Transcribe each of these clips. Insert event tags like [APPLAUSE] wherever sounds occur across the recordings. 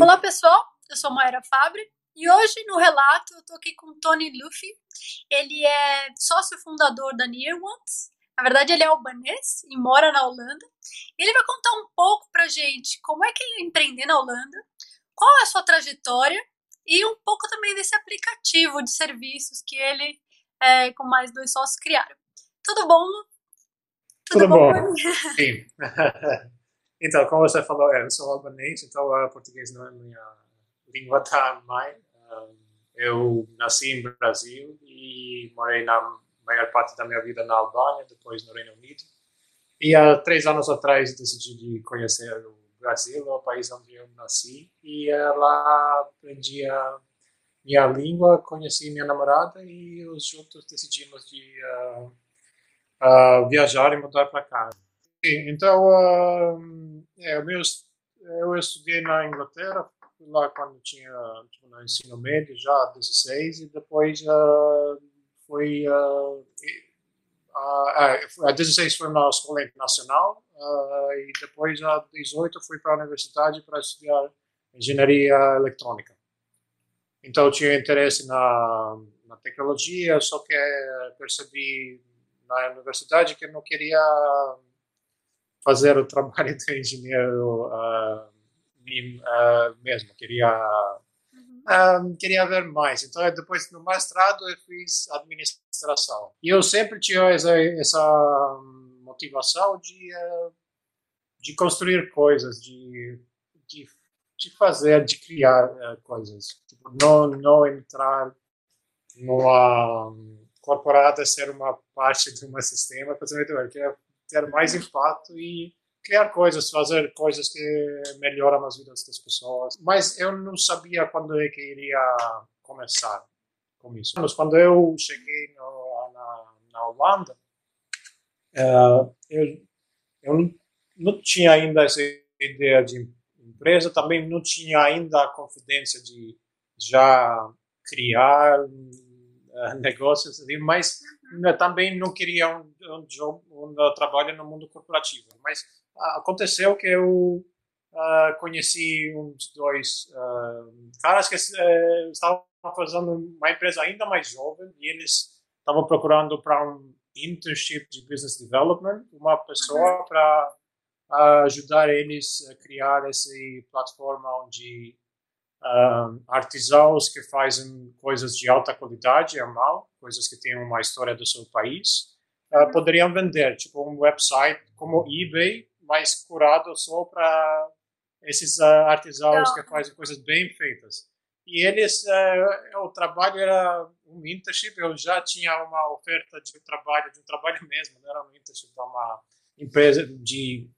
Olá pessoal, eu sou Mayra Fabre e hoje no relato eu tô aqui com Tony Luffy. Ele é sócio fundador da Near Ones. Na verdade, ele é albanês e mora na Holanda. Ele vai contar um pouco pra gente como é que ele empreender na Holanda, qual é a sua trajetória e um pouco também desse aplicativo de serviços que ele, é, com mais dois sócios, criaram. Tudo bom, Lu? Tudo, Tudo bom? bom? [LAUGHS] Sim. [LAUGHS] Então, como você falou, eu sou albanês, então uh, português não é minha língua da mãe. Uh, eu nasci em Brasil e morei na maior parte da minha vida na Albânia, depois no Reino Unido. E há três anos atrás decidi conhecer o Brasil, o país onde eu nasci, e uh, lá aprendi a minha língua, conheci minha namorada e os juntos decidimos de viajar e mudar para cá. Então, uh, é, eu estudei na Inglaterra, lá quando tinha tipo, no ensino médio, já 16, e depois uh, fui. Uh, a 16 foi na escola internacional, uh, e depois, a 18, fui para a universidade para estudar engenharia eletrônica. Então, eu tinha interesse na, na tecnologia, só que percebi na universidade que eu não queria fazer o [LAUGHS] trabalho de engenheiro uh, uh, mesmo, queria uhum. uh, queria ver mais. Então, depois no mestrado eu fiz administração. E eu sempre tinha essa, essa motivação de de construir coisas, de, de, de fazer, de criar coisas. Tipo, não, não entrar numa corporada, ser uma parte de um sistema, fazer que é ter mais impacto e criar coisas, fazer coisas que melhoram as vidas das pessoas. Mas eu não sabia quando é que iria começar com isso. Mas quando eu cheguei no, na, na Holanda, uh, eu, eu não tinha ainda essa ideia de empresa, também não tinha ainda a confidência de já criar uh, [LAUGHS] negócios, mas né, também não queria um, um, job, um trabalho no mundo corporativo. Mas uh, aconteceu que eu uh, conheci uns dois uh, caras que uh, estavam fazendo uma empresa ainda mais jovem e eles estavam procurando para um internship de business development, uma pessoa para ajudar eles a criar essa plataforma onde uh, artesãos que fazem coisas de alta qualidade, é mal, coisas que têm uma história do seu país, uh, poderiam vender, tipo um website como eBay, mas curado só para esses uh, artesãos que fazem coisas bem feitas. E eles, uh, o trabalho era um internship, eu já tinha uma oferta de trabalho, de um trabalho [LAUGHS] mesmo, não era um internship, era uma empresa de,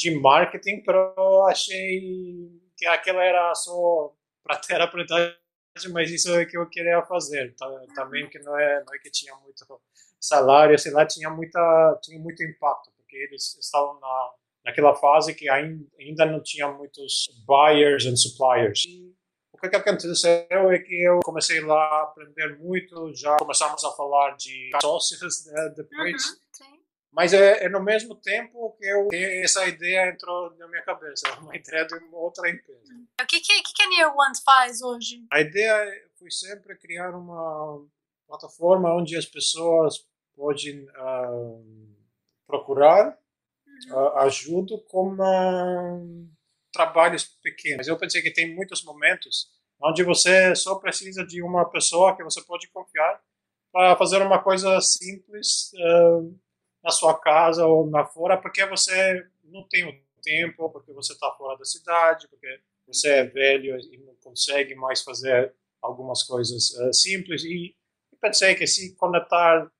de marketing, eu achei que aquela era só para ter aprendizagem, mas isso é que eu queria fazer. Tá, também que não é, não é que tinha muito salário, sei lá, tinha muita tinha muito impacto, porque eles estavam na naquela fase que ainda, não tinha muitos buyers and suppliers. O que, que aconteceu é que eu comecei lá a aprender muito, já começamos a falar de sócios né, depois. Uhum, mas é, é, no mesmo tempo que eu, essa ideia entrou na minha cabeça, [LAUGHS] uma ideia de uma outra empresa. O que, que, que a Near One faz hoje? A ideia foi sempre criar uma plataforma onde as pessoas podem uh, procurar uhum. uh, ajuda com uh, trabalhos pequenos. Eu pensei que tem muitos momentos onde você só precisa de uma pessoa que você pode confiar para fazer uma coisa simples uh, na sua casa ou na fora, porque você não tem o tempo, porque você está fora da cidade, porque você é velho e não consegue mais fazer algumas coisas uh, simples. E, e pensei que se conectar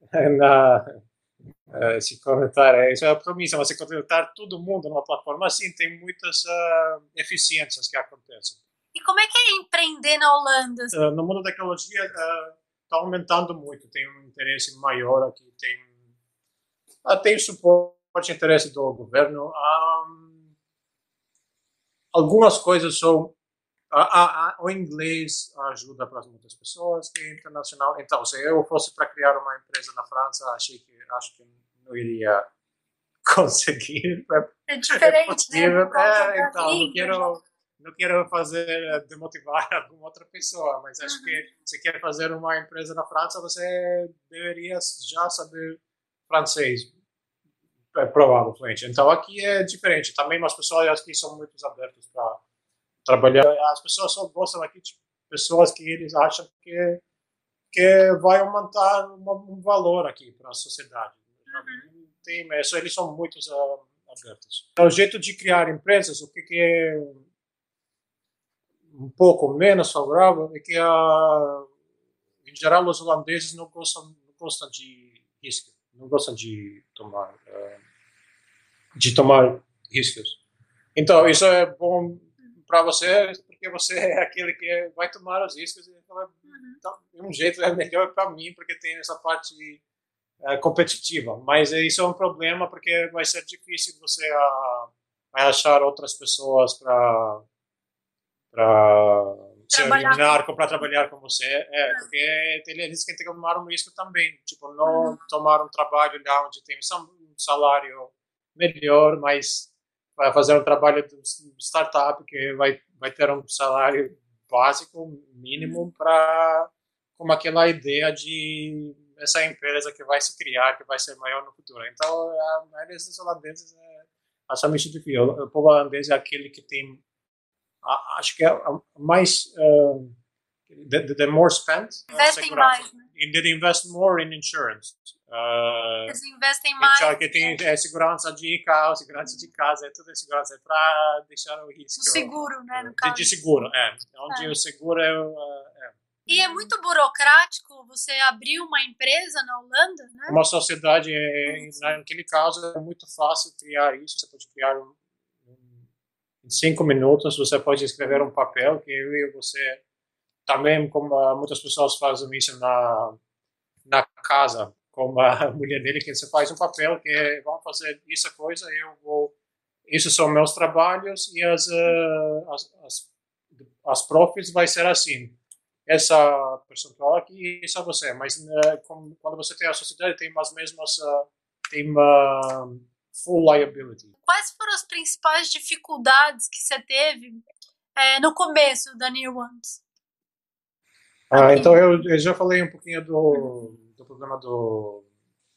[LAUGHS] na uh, se conectar, é, isso é a promessa, mas se conectar todo mundo numa plataforma assim, tem muitas uh, eficiências que acontecem. E como é que é empreender na Holanda? no mundo da tecnologia está aumentando muito, tem um interesse maior aqui, tem tem suporte e interesse do governo. Um, algumas coisas são a, a, a, o inglês ajuda para muitas pessoas que é internacional. Então, se eu fosse para criar uma empresa na França, achei que acho que não iria [LAUGHS] conseguir. É diferente, é né? É, então, não quero não quero fazer eh, demotivar [LAUGHS] alguma outra pessoa, mas acho uhum. que se quer fazer uma empresa na França, você deveria já saber francês, é provavelmente. Então aqui é diferente. Também as pessoas aqui são muito abertas para trabalhar. As pessoas só gostam aqui de pessoas que eles acham que que vai aumentar um valor aqui para a sociedade. Uhum. Tem, eles são muito uh, abertos. É o jeito de criar empresas, o que, que é um pouco menos favorável é que, a, em geral, os holandeses não gostam, não gostam de risco, não gostam de tomar, uh, de tomar riscos. Então, isso é bom para você, porque você é aquele que vai tomar os riscos. Então, de um jeito é melhor para mim, porque tem essa parte uh, competitiva. Mas isso é um problema, porque vai ser difícil você uh, achar outras pessoas para para eliminar, para trabalhar com você. É, porque eles têm que tomar um risco também. Tipo, não uhum. tomar um trabalho lá onde tem um salário melhor, mas vai fazer um trabalho de startup que vai, vai ter um salário básico, mínimo, uhum. para com aquela ideia de essa empresa que vai se criar, que vai ser maior no futuro. Então, a maioria dos holandeses é altamente difícil. O povo holandês é aquele que tem acho que é mais uh, the, the more spent investem mais né? they invest more in insurance uh, eles investem mais então, que tem é, segurança de carro segurança de casa é tudo segurança é para deixar o risco o seguro né no caso. De, de seguro é onde é. o seguro é, é e é muito burocrático você abrir uma empresa na Holanda, né? Uma sociedade, é, naquele caso, é muito fácil criar isso. Você pode criar um, em cinco minutos você pode escrever um papel que eu e você também como muitas pessoas fazem isso na na casa com a [LAUGHS] mulher dele que você faz um papel que vamos fazer essa coisa eu vou isso são meus trabalhos e as uh, as, as, as profits vai ser assim. Essa percentual aqui isso é você mas uh, quando você tem a sociedade tem as mesmas tem uh, full liability. Quais foram as principais dificuldades que você teve é, no começo da Near Ones? Ah, então eu, eu, já falei um pouquinho do, do problema do,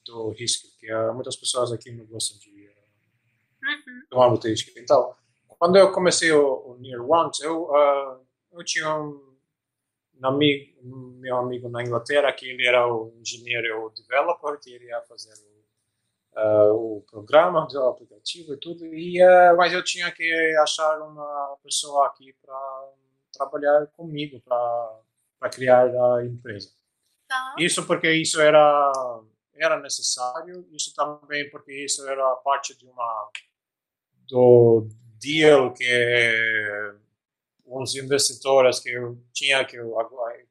do risco, que uh, muitas pessoas aqui não gostam de uh, tomar muito risco. Então, quando eu comecei o, o Near Ones, eu, uh, eu tinha um, um amigo, meu amigo na Inglaterra, que ele era o engenheiro, developer, que iria fazer o uh, o programa do aplicativo e tudo, e, uh, mas eu tinha que achar uma pessoa aqui para trabalhar comigo, para criar a empresa. Tá. Isso porque isso era era necessário, isso também porque isso era parte de uma do deal que uns investidores que eu tinha que eu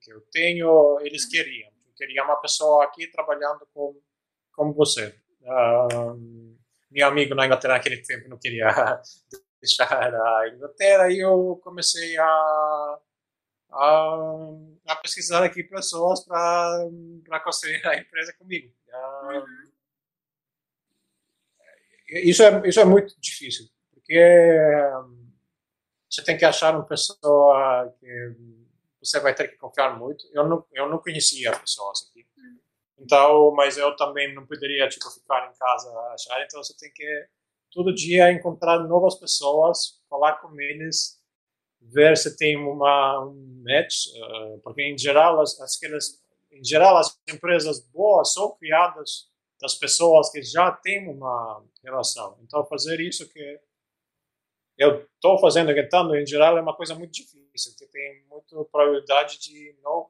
que eu tenho eles uhum. queriam queriam uma pessoa aqui trabalhando com com você Meu amigo na Inglaterra naquele tempo não queria [LAUGHS] deixar a Inglaterra e eu comecei a, a, a pesquisar aqui pessoas para construir a empresa comigo. Isso, é, isso é muito difícil, porque você tem que achar uma pessoa que você vai ter que confiar muito. Eu não, eu não conhecia pessoas aqui. Então, mas eu também não poderia tipo ficar em casa achar. Então você tem que todo dia encontrar novas pessoas, falar com eles, ver se tem uma um match, uh, porque em geral as, aquelas em geral as empresas boas são criadas das pessoas que já têm uma relação. Então fazer isso que eu estou fazendo, tentando, em geral é uma coisa muito difícil, que tem muita probabilidade de não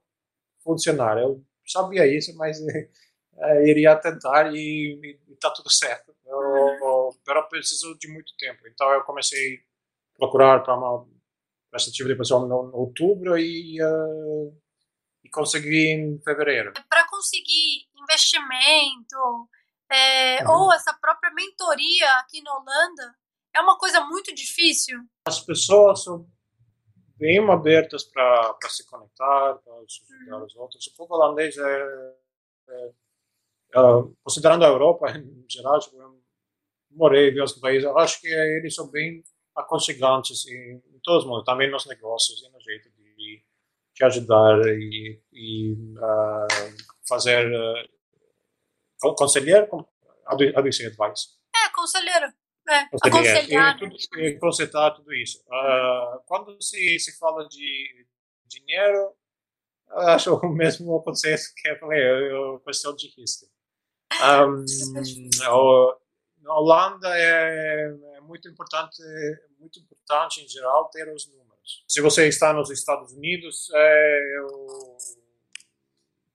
funcionar. Eu sabia isso, mas é, [LAUGHS] iria tentar e está tudo certo. Eu, eu preciso de muito tempo. Então eu comecei a procurar para uma esse tipo de pessoa no outubro e, uh, e consegui em fevereiro. Para conseguir investimento é, uhum. ou essa própria mentoria aqui na Holanda é uma coisa muito difícil. As pessoas são bem abertas para se conectar, para ajudar uhum. os outros. O povo holandês é, é, é, considerando a Europa [LAUGHS] em geral, tipo, eu morei em outros países, eu acho que eles são bem aconchegantes em, em todos os mundos, também nos negócios e no jeito de, de ajudar e, e uh, fazer uh, conselheiro, advice advice. É, conselheiro. É, aconselhar. Tudo, né? consertar tudo isso. Uh, quando se, se fala de dinheiro, acho o mesmo conceito que eu falei, a questão de risco. Um, na Holanda é, é, muito importante, muito importante em geral ter os números. Se você está nos Estados Unidos, é,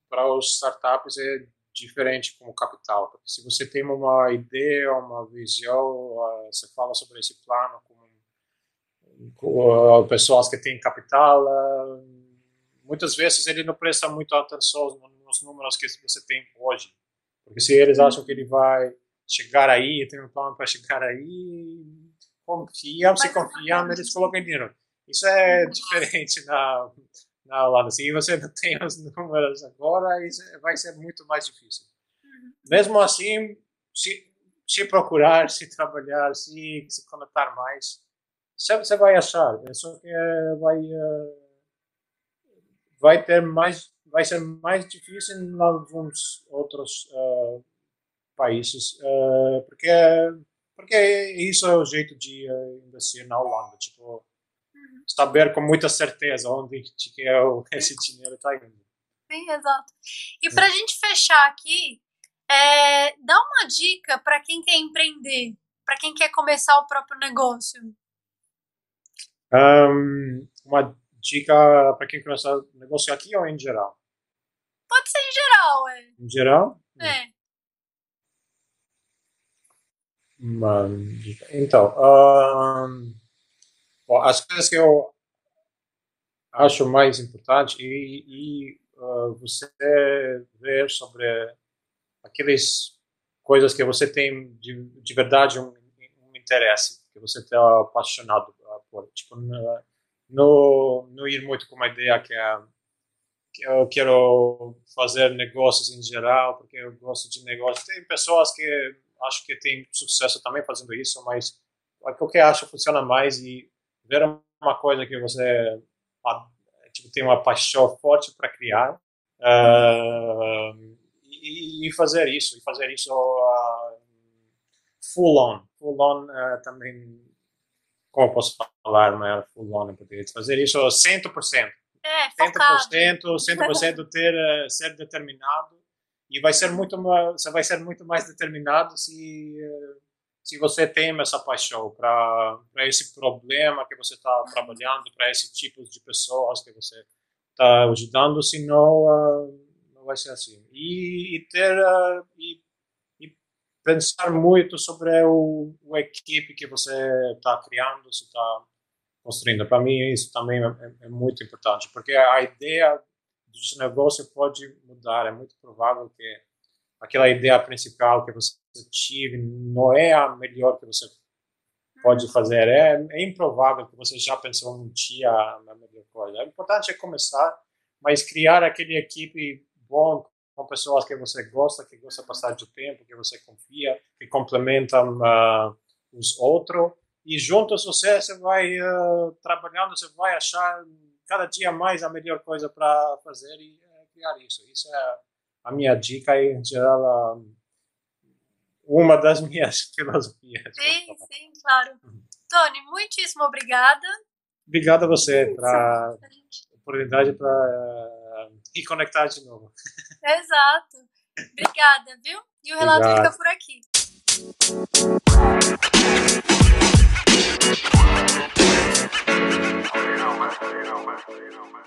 para os startups é diferente como capital. Porque se você tem uma ideia, uma visão, uh, você fala sobre esse plano com, com uh, pessoas que têm capital, uh, muitas vezes ele não presta muita atenção nos números que você tem hoje. Porque se eles acham que ele vai chegar aí, tem um plano para chegar aí, confiam, se confiam, eles colocam dinheiro. Isso é diferente na na Holanda. Se você não [LAUGHS] tem os números agora, isso vai ser muito mais difícil. Uhum. Mesmo assim, se, se procurar, se trabalhar, se, se conectar mais, você vai achar. É só que eh, vai, eh, vai ter mais, vai ser mais difícil em alguns outros uh, países, uh, porque porque isso é o jeito de uh, investir na Holanda. Tipo, saber com muita certeza onde que é esse dinheiro está indo. Sim, exato. E para a gente fechar aqui, é, dá uma dica para quem quer empreender, para quem quer começar o próprio negócio. Um, uma dica para quem começar o negócio aqui ou em geral? Pode ser em geral, é. Em geral? É. Uma dica. Então, um, Bom, as coisas que eu acho mais importante e, e uh, você ver sobre aquelas coisas que você tem de, de verdade um, um interesse, que você está apaixonado por. Tipo, não, não ir muito com uma ideia que é que eu quero fazer negócios em geral, porque eu gosto de negócios. Tem pessoas que acho que têm sucesso também fazendo isso, mas o que eu acho funciona mais e ver uma coisa que você tipo, tem uma paixão forte para criar uh, e, e, fazer isso, e fazer isso uh, full on, full on uh, também, como posso falar, né, full on em português, fazer isso 100%. É, 100%, 100% [LAUGHS] ter, ser determinado e vai ser muito você vai ser muito mais determinado se se você tem essa paixão para esse problema que você está trabalhando, para esse tipo de pessoas que você está ajudando, senão uh, não vai ser assim. E, e ter uh, e, e, pensar muito sobre o, o equipe que você está criando, se está construindo. Para mim isso também é, é, muito importante, porque a ideia do negócio pode mudar. É muito provável que aquela ideia principal que você tive não é a melhor que você pode fazer. É, é improvável que você já pensou um dia na melhor coisa. O importante é começar, mas criar aquele equipe bom com pessoas que você gosta, que gosta de passar de tempo, que você confia, que complementam uh, os outros. E juntos você, você vai uh, trabalhando, você vai achar cada dia mais a melhor coisa para fazer e uh, criar isso. Isso é a minha dica em geral uma das minhas filosofias. Sim, sim, claro. Tony, muitíssimo obrigada. Obrigada a você pela oportunidade para reconectar de novo. Exato. Obrigada, viu? E o relato fica por aqui. You know, man. You know, man. You know, man.